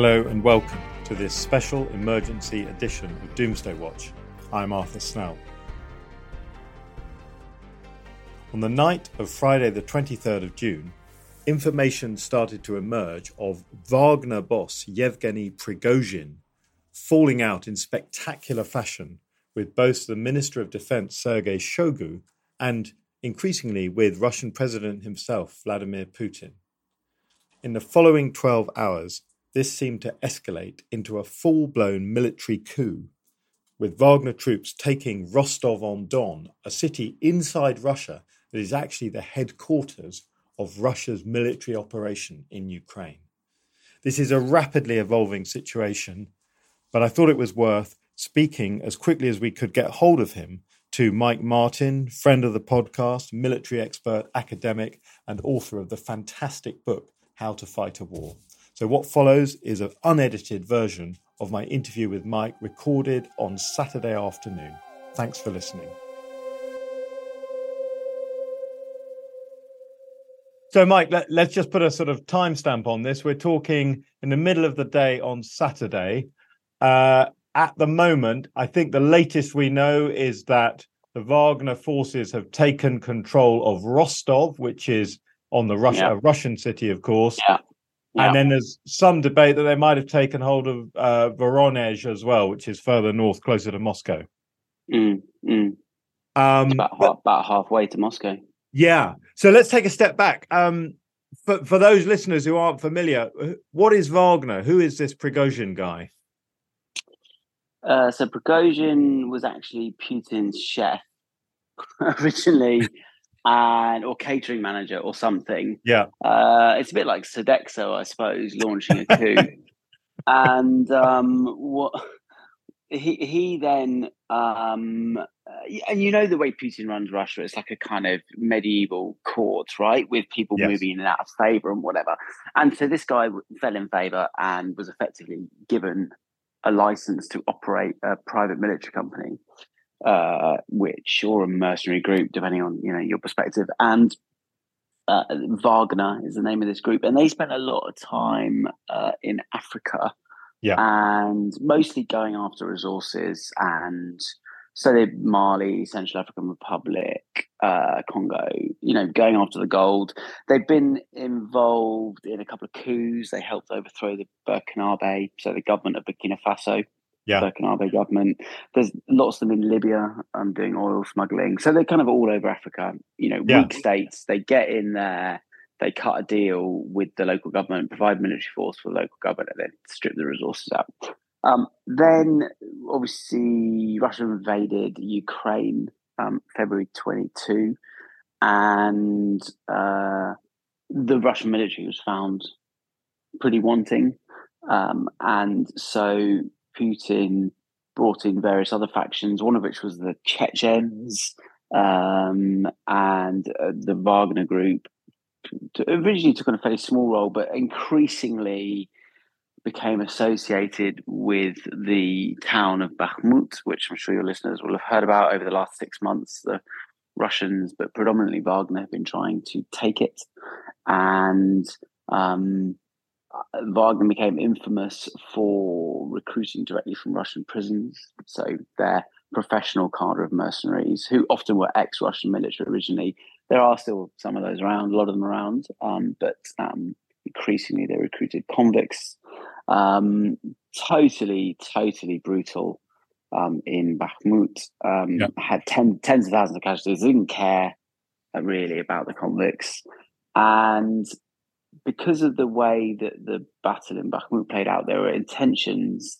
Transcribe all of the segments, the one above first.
Hello and welcome to this special emergency edition of Doomsday Watch. I'm Arthur Snell. On the night of Friday, the 23rd of June, information started to emerge of Wagner boss Yevgeny Prigozhin falling out in spectacular fashion with both the Minister of Defense Sergei Shoigu and increasingly with Russian President himself, Vladimir Putin. In the following 12 hours, this seemed to escalate into a full blown military coup, with Wagner troops taking Rostov on Don, a city inside Russia that is actually the headquarters of Russia's military operation in Ukraine. This is a rapidly evolving situation, but I thought it was worth speaking as quickly as we could get hold of him to Mike Martin, friend of the podcast, military expert, academic, and author of the fantastic book, How to Fight a War. So, what follows is an unedited version of my interview with Mike recorded on Saturday afternoon. Thanks for listening. So, Mike, let, us just put a sort of timestamp on this. We're talking in the middle of the day on Saturday. Uh, at the moment, I think the latest we know is that the Wagner forces have taken control of Rostov, which is on the Russia, yeah. Russian city, of course. Yeah. Yeah. And then there's some debate that they might have taken hold of uh, Voronezh as well, which is further north, closer to Moscow. Mm, mm. Um, about, half, about halfway to Moscow. Yeah. So let's take a step back. Um, for, for those listeners who aren't familiar, what is Wagner? Who is this Prigozhin guy? Uh, so Prigozhin was actually Putin's chef originally, and or catering manager or something. Yeah, uh, it's a bit like Sodexo, I suppose, launching a coup. and um, what he he then um, uh, and you know the way Putin runs Russia, it's like a kind of medieval court, right, with people yes. moving in and out of favor and whatever. And so this guy fell in favor and was effectively given a license to operate a private military company, uh, which or a mercenary group, depending on you know your perspective. And uh, Wagner is the name of this group, and they spent a lot of time uh, in Africa yeah. and mostly going after resources and so they Mali, Central African Republic, uh, Congo, you know, going after the gold. They've been involved in a couple of coups. They helped overthrow the Burkinabe, so the government of Burkina Faso, yeah. Burkinabe government. There's lots of them in Libya um, doing oil smuggling. So they're kind of all over Africa, you know, yeah. weak states. They get in there they cut a deal with the local government, provide military force for the local government, and then strip the resources out. Um, then, obviously, Russia invaded Ukraine um, February 22, and uh, the Russian military was found pretty wanting. Um, and so Putin brought in various other factions, one of which was the Chechens um, and uh, the Wagner group, originally took on a fairly small role, but increasingly became associated with the town of Bakhmut, which I'm sure your listeners will have heard about over the last six months. The Russians, but predominantly Wagner, have been trying to take it. And um, Wagner became infamous for recruiting directly from Russian prisons. So their professional cadre of mercenaries, who often were ex Russian military originally, there are still some of those around, a lot of them around, um, but um, increasingly they recruited convicts. Um, totally, totally brutal um, in Bakhmut. Um, had ten, tens of thousands of casualties. Didn't care uh, really about the convicts, and because of the way that the battle in Bakhmut played out, there were intentions.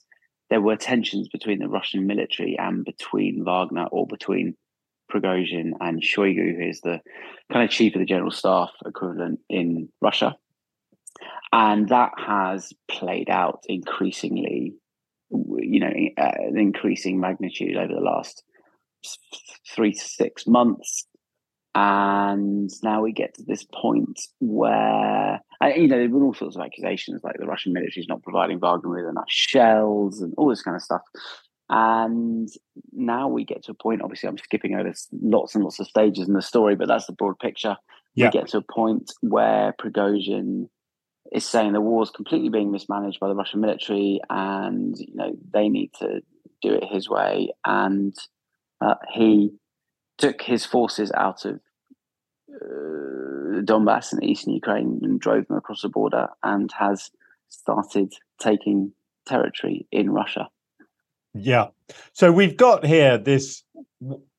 There were tensions between the Russian military and between Wagner, or between Prigozhin and Shoigu, who is the kind of chief of the general staff equivalent in Russia. And that has played out increasingly, you know, uh, an increasing magnitude over the last three to six months. And now we get to this point where, you know, there been all sorts of accusations like the Russian military is not providing Wagner with enough shells and all this kind of stuff. And now we get to a point, obviously, I'm skipping over lots and lots of stages in the story, but that's the broad picture. Yeah. We get to a point where Prigozhin is saying the war is completely being mismanaged by the Russian military, and you know they need to do it his way. And uh, he took his forces out of uh, Donbass in eastern Ukraine and drove them across the border, and has started taking territory in Russia. Yeah. So we've got here this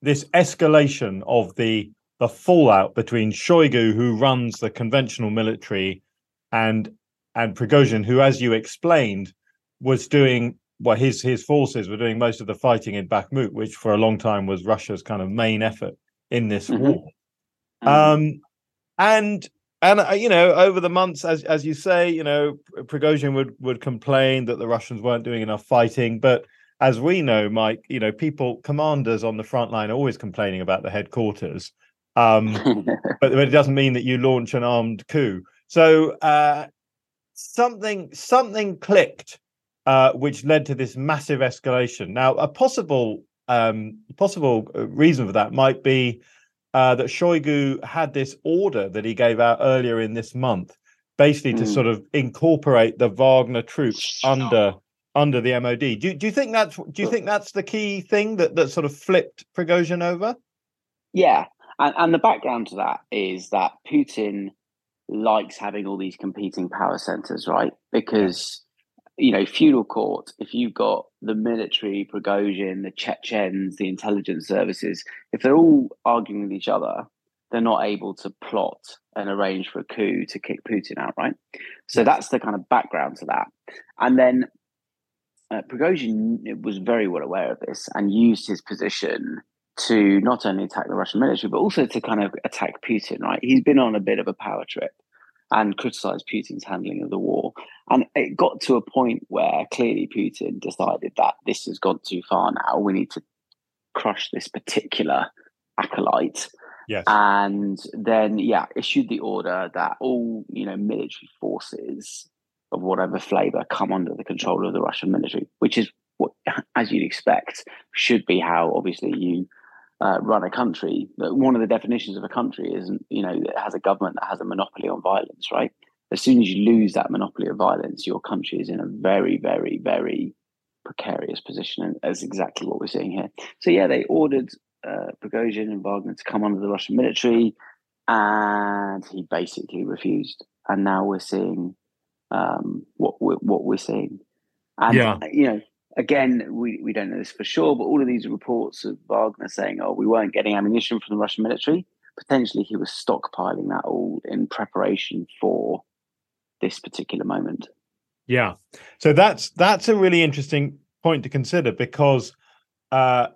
this escalation of the the fallout between Shoigu, who runs the conventional military, and and Prigozhin, who, as you explained, was doing well. His his forces were doing most of the fighting in Bakhmut, which for a long time was Russia's kind of main effort in this mm-hmm. war. Mm-hmm. Um, and and uh, you know, over the months, as as you say, you know, Prigozhin would would complain that the Russians weren't doing enough fighting, but as we know, Mike, you know, people, commanders on the front line are always complaining about the headquarters. Um, but, but, it doesn't mean that you launch an armed coup. So uh, something something clicked, uh, which led to this massive escalation. Now, a possible um, possible uh, reason for that might be uh, that Shoigu had this order that he gave out earlier in this month, basically mm. to hmm. sort of incorporate the Wagner troops under under the MOD. Do do you think that's do you think that's the key thing that that sort of flipped Prigozhin over? Yeah, and, and the background to that is that Putin likes having all these competing power centers, right? Because you know, feudal court. If you've got the military, Prigozhin, the Chechens, the intelligence services, if they're all arguing with each other, they're not able to plot and arrange for a coup to kick Putin out, right? So that's the kind of background to that. And then uh, Prigozhin was very well aware of this and used his position to not only attack the Russian military, but also to kind of attack Putin, right? He's been on a bit of a power trip and criticized Putin's handling of the war. And it got to a point where clearly Putin decided that this has gone too far now. We need to crush this particular acolyte. Yes. And then, yeah, issued the order that all, you know, military forces of whatever flavor come under the control of the Russian military, which is what, as you'd expect, should be how obviously you uh, run a country. One of the definitions of a country is, you know, it has a government that has a monopoly on violence, right? As soon as you lose that monopoly of violence, your country is in a very, very, very precarious position, and that's exactly what we're seeing here. So, yeah, they ordered uh, Prigozhin and Wagner to come under the Russian military, and he basically refused. And now we're seeing um, what we're, what we're seeing. And yeah. you know, again, we, we don't know this for sure, but all of these reports of Wagner saying, "Oh, we weren't getting ammunition from the Russian military." Potentially, he was stockpiling that all in preparation for this particular moment. Yeah, so that's that's a really interesting point to consider because uh,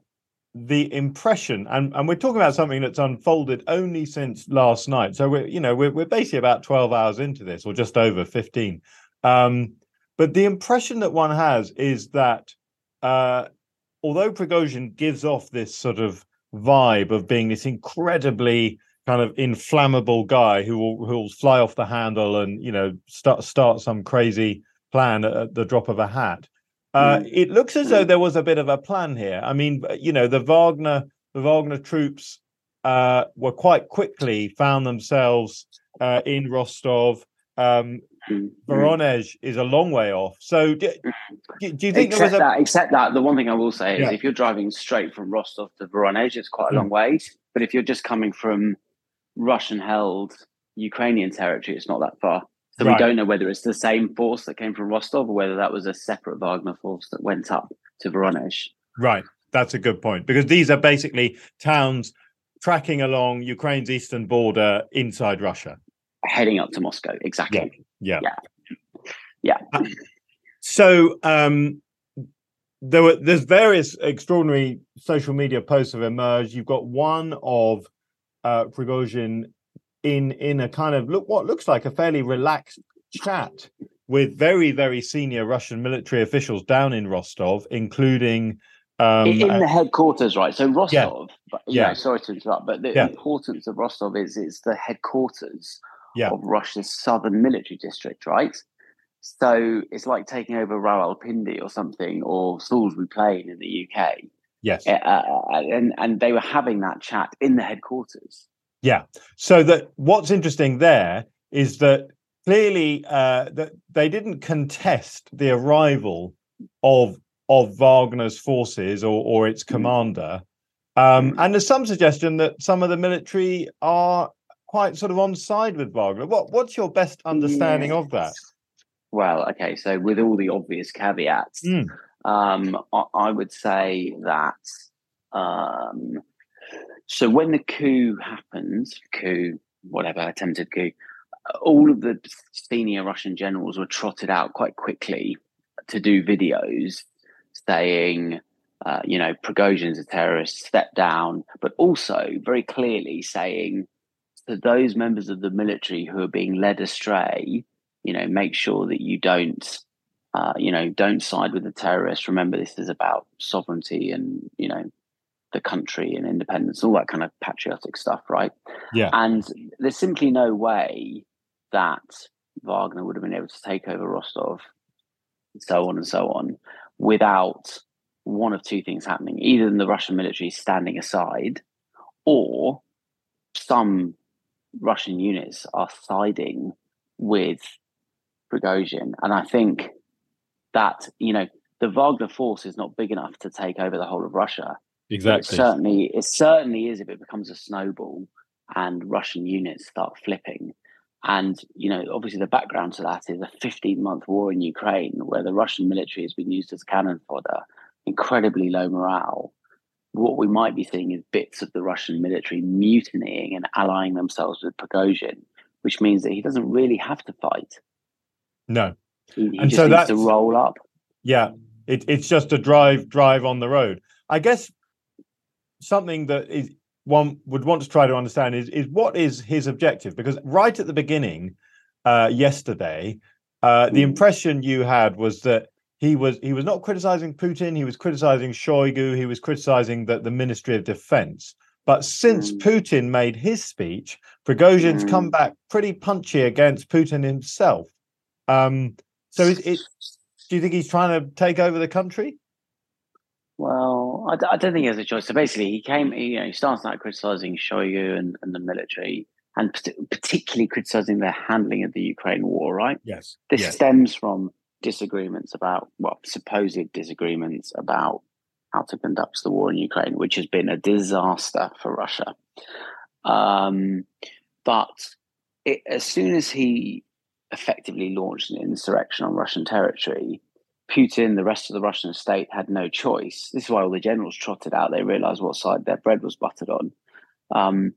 the impression and, and we're talking about something that's unfolded only since last night so we're you know we're, we're basically about 12 hours into this or just over 15 um, but the impression that one has is that uh, although Prigozhin gives off this sort of vibe of being this incredibly kind of inflammable guy who will who will fly off the handle and you know start start some crazy plan at the drop of a hat uh, mm. It looks as though mm. there was a bit of a plan here. I mean, you know, the Wagner the Wagner troops uh, were quite quickly found themselves uh, in Rostov. Um. Mm-hmm. Voronezh is a long way off. So, do, mm-hmm. do you think except there was a... that? Except that, the one thing I will say is, yeah. if you're driving straight from Rostov to Voronezh, it's quite a mm. long way. But if you're just coming from Russian-held Ukrainian territory, it's not that far. So right. we don't know whether it's the same force that came from Rostov or whether that was a separate Wagner force that went up to Voronezh. Right. That's a good point because these are basically towns tracking along Ukraine's eastern border inside Russia. Heading up to Moscow. Exactly. Yeah. Yeah. Yeah. Uh, so um, there were there's various extraordinary social media posts have emerged. You've got one of uh, Prigozhin in in a kind of look what looks like a fairly relaxed chat with very very senior Russian military officials down in Rostov, including um, in, in the headquarters, right? So Rostov, yeah, but, yeah. Know, sorry to interrupt, but the yeah. importance of Rostov is it's the headquarters yeah. of Russia's southern military district, right? So it's like taking over Rawalpindi or something, or Salisbury Plain in the UK. Yes, uh, uh, and and they were having that chat in the headquarters. Yeah. So that what's interesting there is that clearly uh, that they didn't contest the arrival of of Wagner's forces or, or its mm. commander. Um, and there's some suggestion that some of the military are quite sort of on side with Wagner. What what's your best understanding yes. of that? Well, okay, so with all the obvious caveats, mm. um, I, I, would say that um, so when the coup happened, coup, whatever, attempted coup, all of the senior Russian generals were trotted out quite quickly to do videos saying, uh, you know, Prigozhin's a terrorist, step down, but also very clearly saying to those members of the military who are being led astray, you know, make sure that you don't, uh, you know, don't side with the terrorists. Remember, this is about sovereignty and, you know, the country and independence, all that kind of patriotic stuff, right? Yeah. And there's simply no way that Wagner would have been able to take over Rostov, so on and so on, without one of two things happening: either the Russian military standing aside, or some Russian units are siding with Prigozhin. And I think that you know the Wagner force is not big enough to take over the whole of Russia. Exactly. It certainly, it certainly is if it becomes a snowball and Russian units start flipping. And, you know, obviously the background to that is a 15 month war in Ukraine where the Russian military has been used as cannon fodder, incredibly low morale. What we might be seeing is bits of the Russian military mutinying and allying themselves with Prigozhin, which means that he doesn't really have to fight. No. He, he and just so needs to roll up. Yeah. It, it's just a drive, drive on the road. I guess something that is one would want to try to understand is is what is his objective? Because right at the beginning, uh, yesterday, uh, the hmm. impression you had was that he was he was not criticizing Putin. He was criticizing Shoigu. He was criticizing the, the Ministry of Defense. But since mm. Putin made his speech, Prigozhin's mm. come back pretty punchy against Putin himself. Um, so, is it, do you think he's trying to take over the country? Well, I, I, don't think he has a choice. So basically, he came, he, you know, he starts out criticizing Shoigu and, and the military, and particularly criticizing their handling of the Ukraine war. Right? Yes. This yes. stems from disagreements about, well, supposed disagreements about how to conduct the war in Ukraine, which has been a disaster for Russia. Um, but it, as soon as he effectively launched an insurrection on Russian territory, Putin, the rest of the Russian state had no choice. This is why all the generals trotted out. They realized what side their bread was buttered on. Um,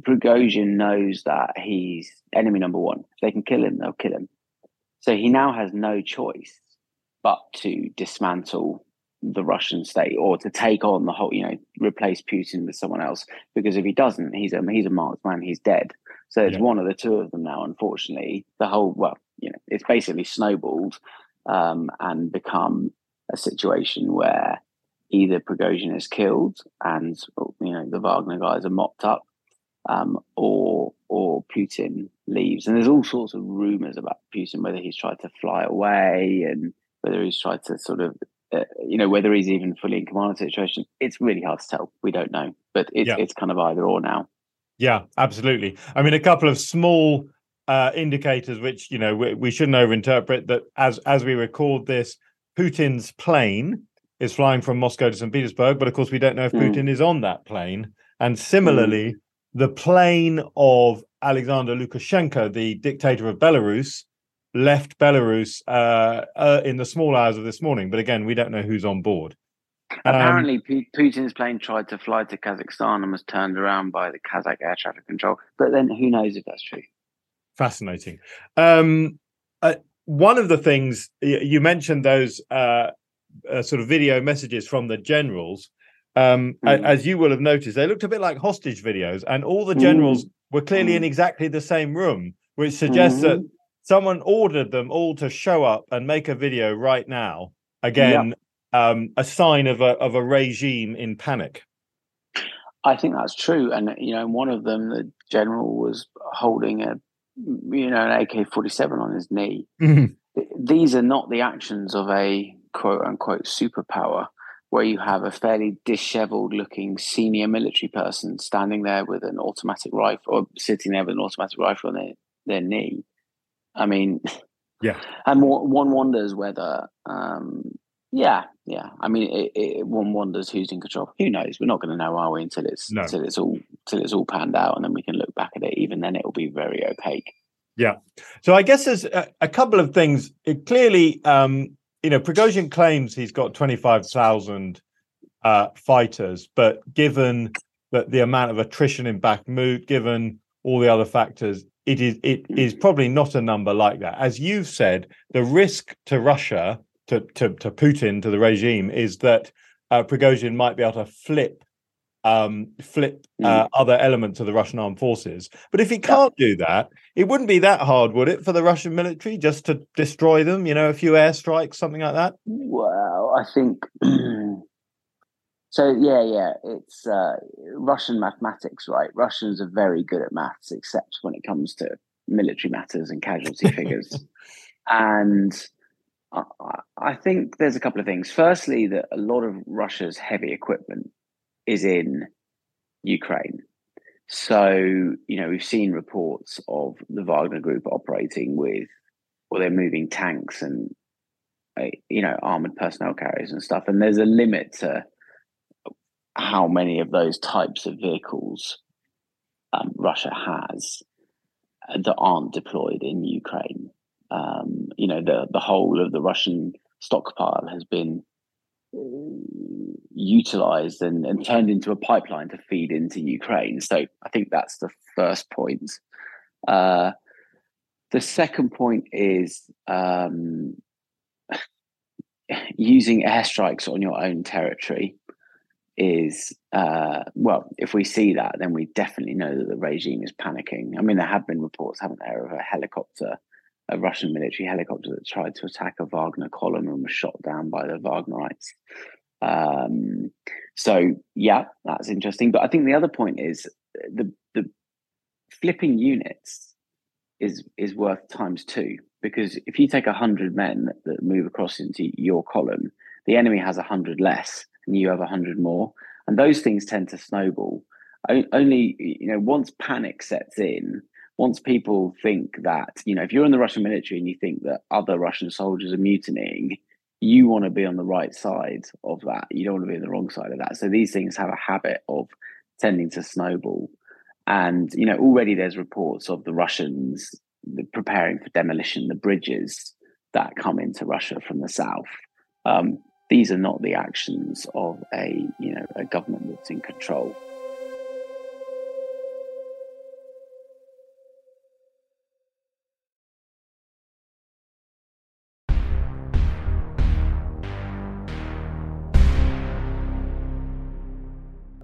Prigozhin knows that he's enemy number one. If they can kill him, they'll kill him. So he now has no choice but to dismantle the Russian state or to take on the whole, you know, replace Putin with someone else. Because if he doesn't, he's a he's a marked man. He's dead. So it's yeah. one of the two of them now. Unfortunately, the whole well, you know, it's basically snowballed um, and become a situation where either Prigozhin is killed and you know the Wagner guys are mopped up, um, or or Putin leaves. And there's all sorts of rumors about Putin, whether he's tried to fly away and whether he's tried to sort of, uh, you know, whether he's even fully in command of the situation. It's really hard to tell. We don't know, but it's yeah. it's kind of either or now. Yeah, absolutely. I mean, a couple of small uh, indicators, which you know we, we shouldn't overinterpret. That as as we record this, Putin's plane is flying from Moscow to St. Petersburg, but of course we don't know if mm. Putin is on that plane. And similarly, mm. The plane of Alexander Lukashenko, the dictator of Belarus, left Belarus uh, uh, in the small hours of this morning. But again, we don't know who's on board. Apparently, um, Putin's plane tried to fly to Kazakhstan and was turned around by the Kazakh air traffic control. But then, who knows if that's true? Fascinating. Um, uh, one of the things you mentioned those uh, uh, sort of video messages from the generals. Um, mm. As you will have noticed, they looked a bit like hostage videos, and all the generals mm. were clearly mm. in exactly the same room, which suggests that mm-hmm. someone ordered them all to show up and make a video right now. Again, um, a sign of a of a regime in panic. I think that's true, and you know, one of them, the general was holding a you know an AK forty seven on his knee. Mm-hmm. These are not the actions of a quote unquote superpower, where you have a fairly disheveled looking senior military person standing there with an automatic rifle or sitting there with an automatic rifle on their their knee. I mean, yeah, and one wonders whether, um, yeah, yeah. I mean, it, it, one wonders who's in control. Who knows? We're not going to know, are we, until it's no. until it's all until it's all panned out, and then we can look back at it. Even then, it will be very opaque. Yeah. So I guess there's a, a couple of things. It clearly, um, you know, Prigozhin claims he's got twenty five thousand uh, fighters, but given that the amount of attrition in Bakhmut, given all the other factors, it is it is probably not a number like that. As you've said, the risk to Russia, to to, to Putin, to the regime, is that uh, Prigozhin might be able to flip um, flip uh, mm. other elements of the Russian armed forces. But if he can't do that, it wouldn't be that hard, would it, for the Russian military just to destroy them? You know, a few airstrikes, something like that. Well, I think So yeah, yeah, it's uh, Russian mathematics, right? Russians are very good at maths, except when it comes to military matters and casualty figures. And I, I think there's a couple of things. Firstly, that a lot of Russia's heavy equipment is in Ukraine. So you know, we've seen reports of the Wagner Group operating with, well, they're moving tanks and uh, you know armored personnel carriers and stuff. And there's a limit to how many of those types of vehicles um, Russia has uh, that aren't deployed in Ukraine. Um, you know, the the whole of the Russian stockpile has been utilized and, and turned into a pipeline to feed into Ukraine. So I think that's the first point. Uh, the second point is um, using airstrikes on your own territory is uh, well, if we see that, then we definitely know that the regime is panicking. I mean, there have been reports, haven't there, of a helicopter, a Russian military helicopter that tried to attack a Wagner column and was shot down by the Wagnerites. Um, so yeah, that's interesting. But I think the other point is the the flipping units is is worth times two because if you take hundred men that, move across into your column, the enemy has hundred less and you have 100 more and those things tend to snowball only you know once panic sets in once people think that you know if you're in the russian military and you think that other russian soldiers are mutinying you want to be on the right side of that. You don't want to be on the wrong side of that. So these things have a habit of tending to snowball. And you know already there's reports of the russians preparing for demolition the bridges that come into russia from the south. Um, these are not the actions of a you know a government that's in control.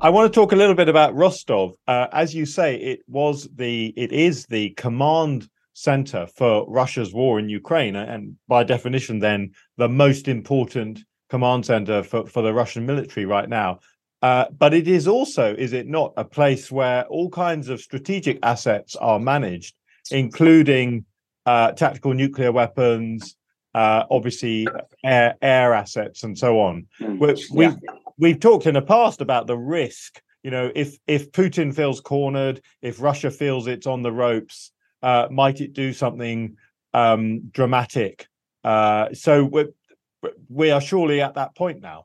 I want to talk a little bit about Rostov. Uh, as you say, it was the it is the command center for Russia's war in Ukraine, and by definition, then the most important command center for, for the Russian military right now. Uh, but it is also, is it not, a place where all kinds of strategic assets are managed, including uh, tactical nuclear weapons, uh, obviously air, air assets, and so on. Hmm. We, we. We've talked in the past about the risk. You know, if if Putin feels cornered, if Russia feels it's on the ropes, uh, might it do something um, dramatic? Uh, so we are surely at that point now.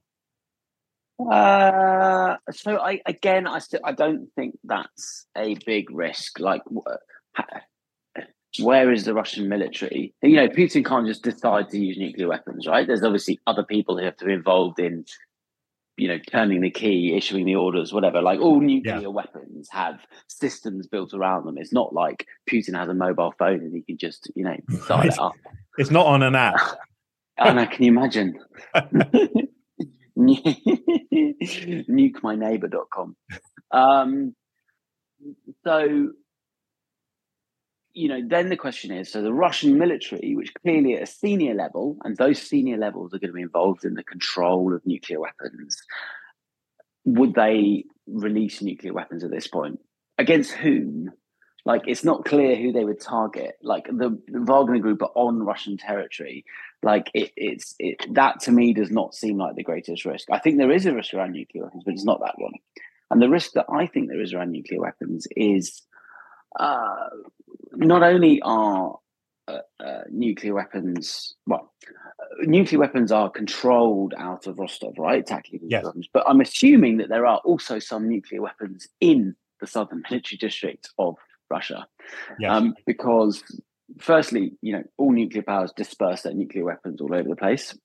Uh, so I again, I still I don't think that's a big risk. Like, where is the Russian military? You know, Putin can't just decide to use nuclear weapons, right? There's obviously other people who have to be involved in, you know, turning the key, issuing the orders, whatever. Like all nuclear yeah. weapons have systems built around them. It's not like Putin has a mobile phone and he can just, you know, dial it up. It's not on an app. Anna, can you imagine? Nukemyneighbor.com. Um, so, you know, then the question is so the Russian military, which clearly at a senior level, and those senior levels are going to be involved in the control of nuclear weapons, would they release nuclear weapons at this point? Against whom? Like, it's not clear who they would target. Like, the, the Wagner group are on Russian territory. Like it, it's it, that to me does not seem like the greatest risk. I think there is a risk around nuclear weapons, but it's not that one. And the risk that I think there is around nuclear weapons is uh, not only are uh, uh, nuclear weapons, well, uh, nuclear weapons are controlled out of Rostov, right? Tactical yes. weapons. But I'm assuming that there are also some nuclear weapons in the southern military district of Russia. Yes. Um, because, firstly, you know, all nuclear powers disperse their nuclear weapons all over the place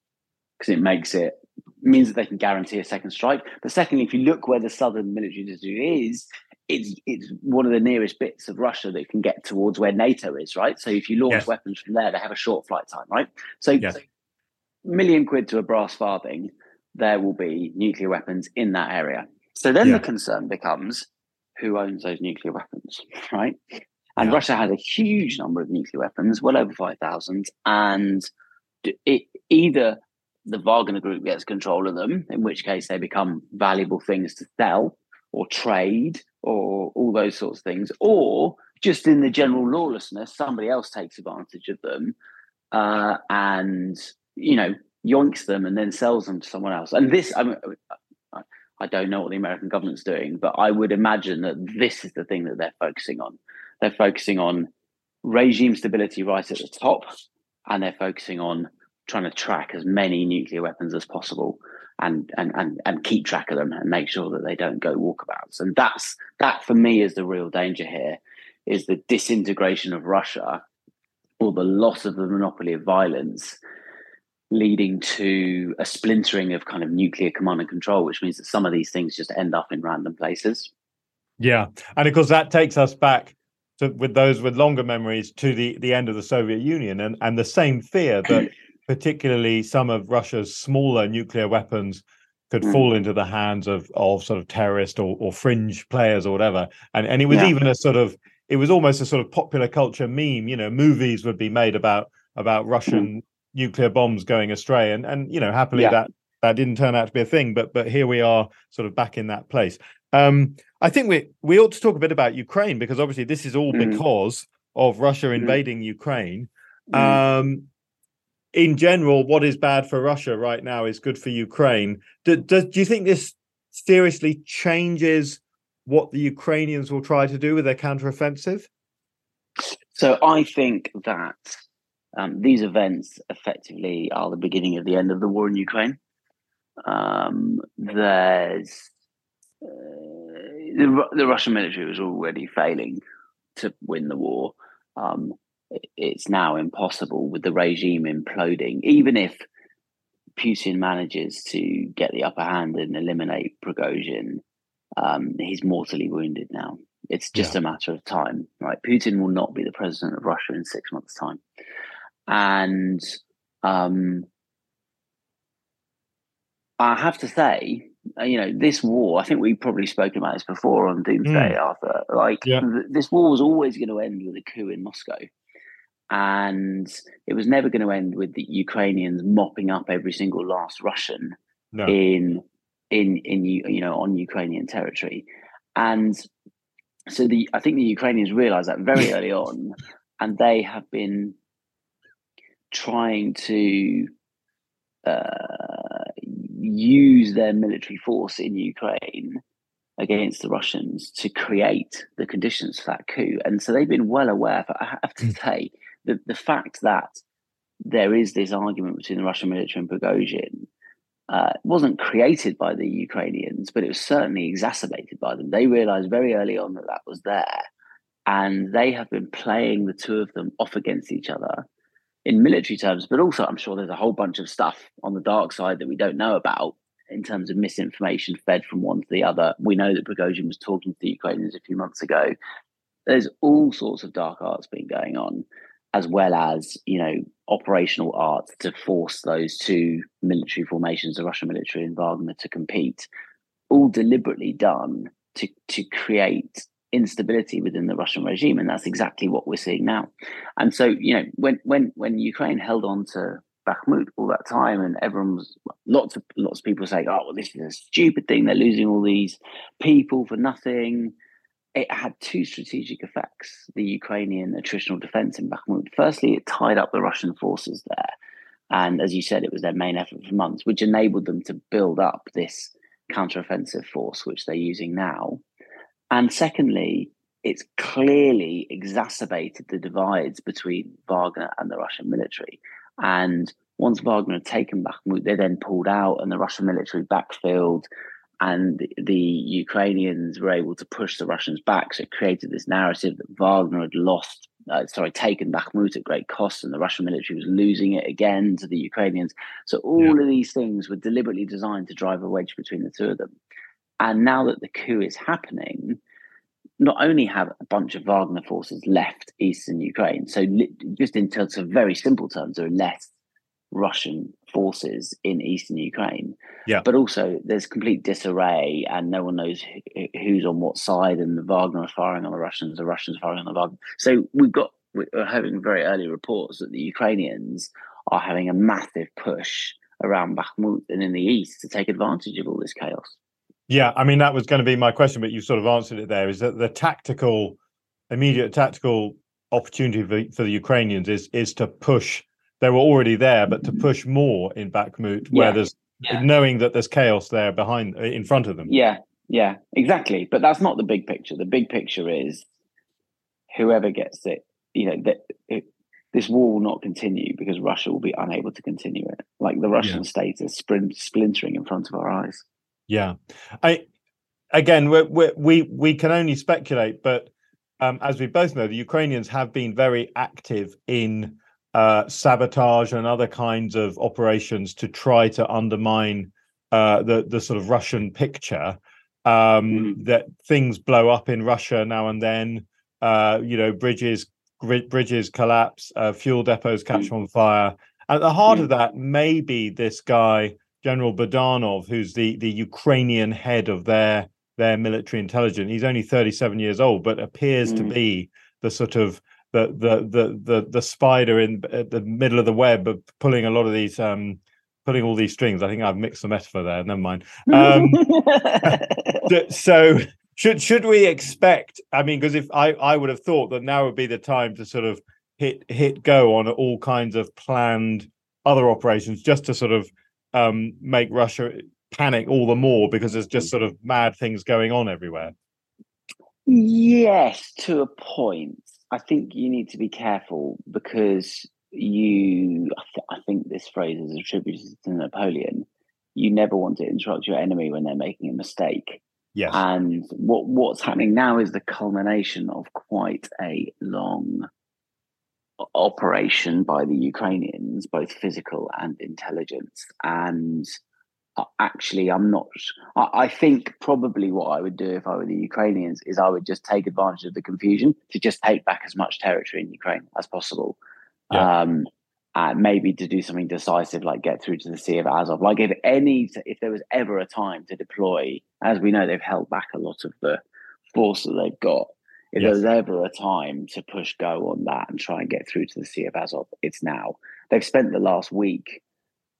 because it makes it means that they can guarantee a second strike. But secondly, if you look where the southern military district is, it's it's one of the nearest bits of Russia that can get towards where NATO is, right? So if you launch yes. weapons from there, they have a short flight time, right? So, yes. million quid to a brass farthing, there will be nuclear weapons in that area. So then yeah. the concern becomes who owns those nuclear weapons, right? And yeah. Russia has a huge number of nuclear weapons, well over 5,000. And it, either the Wagner group gets control of them, in which case they become valuable things to sell or trade or all those sorts of things, or just in the general lawlessness, somebody else takes advantage of them uh, and, you know, yoinks them and then sells them to someone else. And this, I, mean, I don't know what the American government's doing, but I would imagine that this is the thing that they're focusing on. They're focusing on regime stability right at the top, and they're focusing on trying to track as many nuclear weapons as possible and and and, and keep track of them and make sure that they don't go walkabouts. And that's that for me is the real danger here is the disintegration of Russia or the loss of the monopoly of violence leading to a splintering of kind of nuclear command and control, which means that some of these things just end up in random places. Yeah. And of course that takes us back to with those with longer memories to the, the end of the Soviet Union and, and the same fear that particularly some of Russia's smaller nuclear weapons could mm. fall into the hands of of sort of terrorist or, or fringe players or whatever. And and it was yeah. even a sort of it was almost a sort of popular culture meme. You know, movies would be made about about Russian mm. nuclear bombs going astray, and and you know, happily yeah. that that didn't turn out to be a thing. But but here we are, sort of back in that place. Um, I think we we ought to talk a bit about Ukraine because obviously this is all mm. because of Russia mm. invading Ukraine. Mm. Um, in general, what is bad for Russia right now is good for Ukraine. Do, do, do you think this seriously changes what the Ukrainians will try to do with their counteroffensive? So I think that um, these events effectively are the beginning of the end of the war in Ukraine. Um, there's uh, the, the, Russian military was already failing to win the war. Um, it's now impossible with the regime imploding. Even if Putin manages to get the upper hand and eliminate Prigozhin, um, he's mortally wounded now. It's just yeah. a matter of time, right? Putin will not be the president of Russia in six months' time, and um, I have to say, uh, you know, this war. I think we've probably spoken about this before on Doomsday, mm. Arthur. Like, yeah. th- this war was always going to end with a coup in Moscow and it was never going to end with the Ukrainians mopping up every single last Russian no. in in in you know on Ukrainian territory, and so the I think the Ukrainians realized that very early on, and they have been trying to uh, use their military force in Ukraine against the Russians to create the conditions for that coup. And so they've been well aware. But I have to hmm. say, the, the fact that there is this argument between the Russian military and Prigozhin uh, wasn't created by the Ukrainians, but it was certainly exacerbated by them. They realized very early on that that was there. And they have been playing the two of them off against each other in military terms, but also I'm sure there's a whole bunch of stuff on the dark side that we don't know about in terms of misinformation fed from one to the other. We know that Prigozhin was talking to the Ukrainians a few months ago. There's all sorts of dark arts been going on as well as you know operational art to force those two military formations, the Russian military and Wagner, to compete, all deliberately done to to create instability within the Russian regime, and that's exactly what we're seeing now. And so, you know, when when when Ukraine held on to Bakhmut all that time, and everyone was lots of lots of people saying, "Oh, well, this is a stupid thing. They're losing all these people for nothing." It had two strategic effects the Ukrainian attritional defense in Bakhmut. Firstly, it tied up the Russian forces there. And as you said, it was their main effort for months, which enabled them to build up this counteroffensive force, which they're using now. And secondly, it's clearly exacerbated the divides between Wagner and the Russian military. And once Wagner had taken Bakhmut, they then pulled out, and the Russian military backfilled, and the Ukrainians were able to push the Russians back. So it created this narrative that Wagner had lost, uh, sorry, taken Bakhmut at great cost, and the Russian military was losing it again to the Ukrainians. So all yeah. of these things were deliberately designed to drive a wedge between the two of them. And now that the coup is happening, not only have a bunch of Wagner forces left eastern Ukraine, so just in terms of very simple terms, there are less Russian forces in eastern Ukraine. Yeah. But also, there's complete disarray, and no one knows who's on what side. And the Wagner are firing on the Russians, the Russians are firing on the Wagner. So we've got we're having very early reports that the Ukrainians are having a massive push around Bakhmut and in the east to take advantage of all this chaos. Yeah, I mean that was going to be my question, but you sort of answered it there. Is that the tactical, immediate tactical opportunity for, for the Ukrainians is is to push. They were already there, but to push more in Bakhmut, where yeah. there's yeah. knowing that there's chaos there behind, in front of them. Yeah, yeah, exactly. But that's not the big picture. The big picture is whoever gets it. You know that it, this war will not continue because Russia will be unable to continue it. Like the Russian yeah. state is sprint, splintering in front of our eyes. Yeah, I again we we we can only speculate, but um, as we both know, the Ukrainians have been very active in uh, sabotage and other kinds of operations to try to undermine uh, the the sort of Russian picture. Um, mm. That things blow up in Russia now and then. Uh, you know, bridges bridges collapse, uh, fuel depots catch mm. on fire. At the heart mm. of that may be this guy General Budanov, who's the the Ukrainian head of their their military intelligence. He's only 37 years old, but appears to be the sort of the the the the the spider in the middle of the web of pulling a lot of these um pulling all these strings. I think I've mixed the metaphor there. Never mind. Um, so should should we expect? I mean, because if I I would have thought that now would be the time to sort of hit hit go on all kinds of planned other operations, just to sort of um, make Russia panic all the more because there's just sort of mad things going on everywhere. Yes, to a point. I think you need to be careful because you, I, th- I think this phrase is attributed to Napoleon. You never want to interrupt your enemy when they're making a mistake. Yes. And what what's happening now is the culmination of quite a long operation by the Ukrainians, both physical and intelligence. And actually, I'm not. I think probably what I would do if I were the Ukrainians is I would just take advantage of the confusion to just take back as much territory in Ukraine as possible. Yeah. Um, and maybe to do something decisive like get through to the Sea of Azov. Like if any, if there was ever a time to deploy, as we know, they've held back a lot of the force that they've got. If yes. there's ever a time to push go on that and try and get through to the Sea of Azov, it's now. They've spent the last week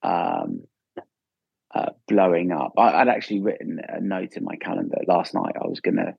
um, uh, blowing up. I, would actually written a note in my calendar last night. I was going to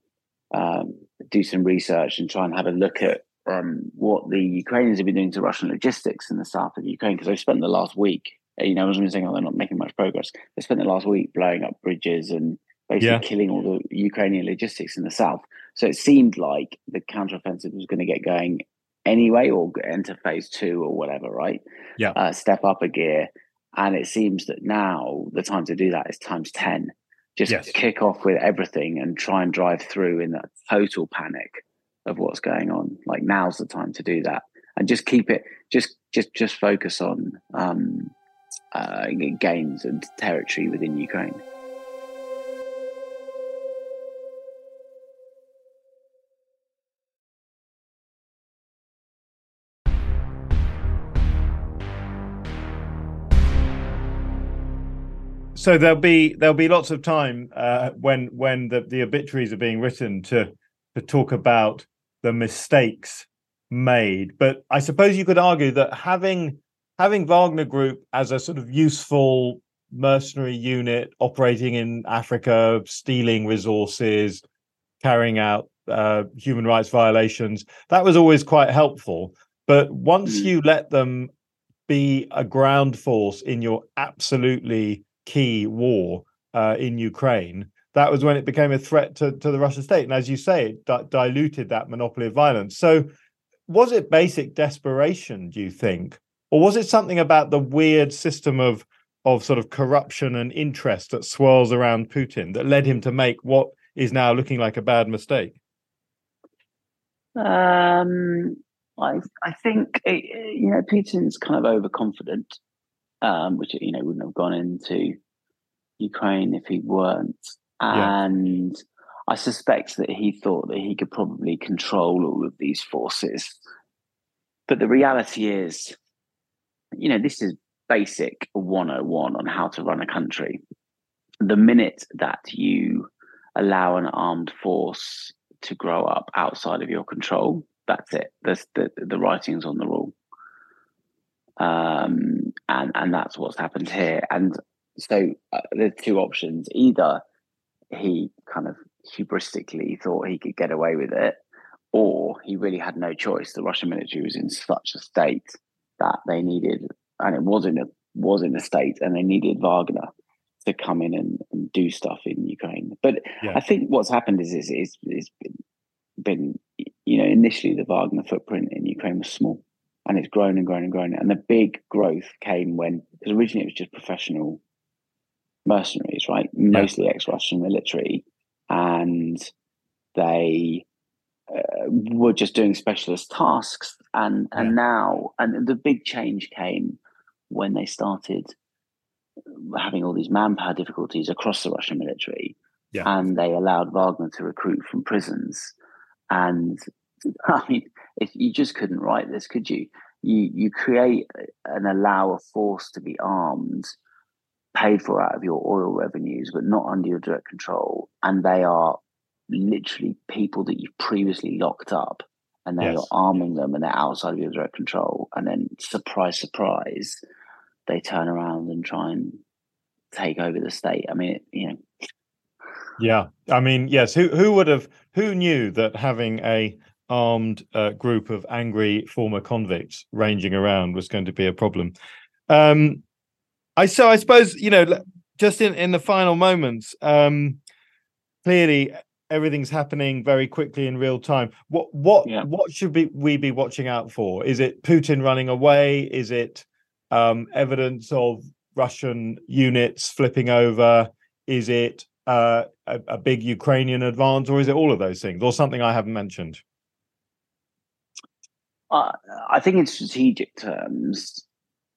um, do some research and try and have a look at um, what the Ukrainians have been doing to Russian logistics in the south of Ukraine because they've spent the last week. You know, I was saying, oh, they're not making much progress. They spent the last week blowing up bridges and basically yeah. killing all the Ukrainian logistics in the south. So it seemed like the counteroffensive was going to get going anyway, or enter phase two or whatever, right? Yeah. Uh, step up a gear. And it seems that now the time to do that is times 10. Just yes. kick off with everything and try and drive through in that total panic of what's going on. Like now's the time to do that. And just keep it, just just just focus on um, uh, gains and territory within Ukraine. So there'll be there'll be lots of time uh, when when the, the obituaries are being written to to talk about the mistakes made. But I suppose you could argue that having having Wagner Group as a sort of useful mercenary unit operating in Africa, stealing resources, carrying out uh, human rights violations, that was always quite helpful. But once mm. you let them be a ground force in your absolutely key war uh, in Ukraine, that was when it became a threat to, to the Russian state. And as you say, it di- diluted that monopoly of violence. So, was it basic desperation, do you think? Or was it something about the weird system of, of sort of corruption and interest that swirls around Putin that led him to make what is now looking like a bad mistake? Um, I I think it, you know Putin's kind of overconfident, um, which you know wouldn't have gone into Ukraine if he weren't. And yeah. I suspect that he thought that he could probably control all of these forces. But the reality is, you know, this is basic 101 on how to run a country. The minute that you allow an armed force to grow up outside of your control, that's it. That's the, the writing's on the wall. Um, and, and that's what's happened here. And so uh, there's two options. Either he kind of hubristically thought he could get away with it, or he really had no choice. The Russian military was in such a state that they needed, and it was in a was in a state, and they needed Wagner to come in and, and do stuff in Ukraine. But yeah. I think what's happened is is is, is been, you know initially the Wagner footprint in Ukraine was small, and it's grown and grown and grown. And the big growth came when because originally it was just professional mercenaries, right? Mostly yeah. ex-Russian military, and they uh, were just doing specialist tasks. And and yeah. now, and the big change came when they started having all these manpower difficulties across the Russian military, yeah. and they allowed Wagner to recruit from prisons. And I mean, if you just couldn't write this, could you? You you create and allow a force to be armed paid for out of your oil revenues, but not under your direct control. And they are literally people that you've previously locked up and they yes. are arming them and they're outside of your direct control. And then, surprise, surprise, they turn around and try and take over the state. I mean, you know. Yeah, I mean, yes. Who who would have? Who knew that having a armed uh, group of angry former convicts ranging around was going to be a problem? Um, I so I suppose you know just in in the final moments. Um, clearly, everything's happening very quickly in real time. What what yeah. what should be, we be watching out for? Is it Putin running away? Is it um, evidence of Russian units flipping over? Is it uh, a, a, big Ukrainian advance, or is it all of those things, or something I haven't mentioned? I think in strategic terms,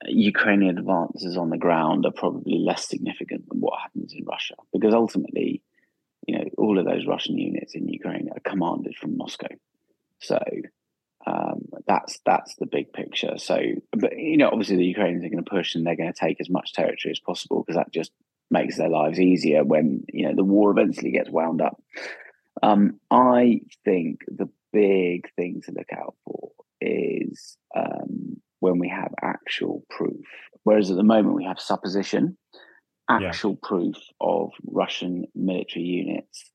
Ukrainian advances on the ground are probably less significant than what happens in Russia because ultimately, you know, all of those Russian units in Ukraine are commanded from Moscow. So um, that's that's the big picture. So, but you know, obviously the Ukrainians are going to push and they're going to take as much territory as possible because that just makes their lives easier when you know the war eventually gets wound up. Um, I think the big thing to look out for is um, when we have actual proof. Whereas at the moment we have supposition, actual yeah. proof of Russian military units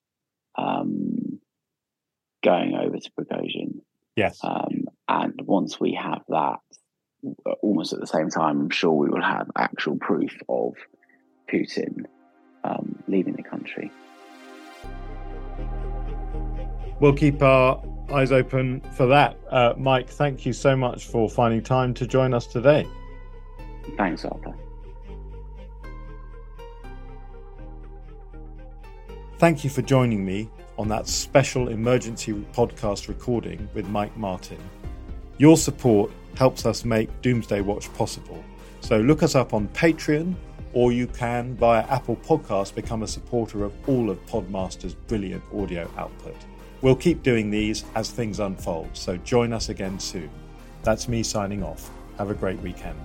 um, going over to Prigozhin. Yes. Um, and once we have that, almost at the same time, I'm sure we will have actual proof of Putin um, leaving the country. We'll keep our eyes open for that. Uh, Mike, thank you so much for finding time to join us today. Thanks, Arthur. Thank you for joining me on that special emergency podcast recording with Mike Martin. Your support helps us make Doomsday Watch possible. So look us up on Patreon, or you can, via Apple Podcasts, become a supporter of all of Podmaster's brilliant audio output. We'll keep doing these as things unfold, so join us again soon. That's me signing off. Have a great weekend.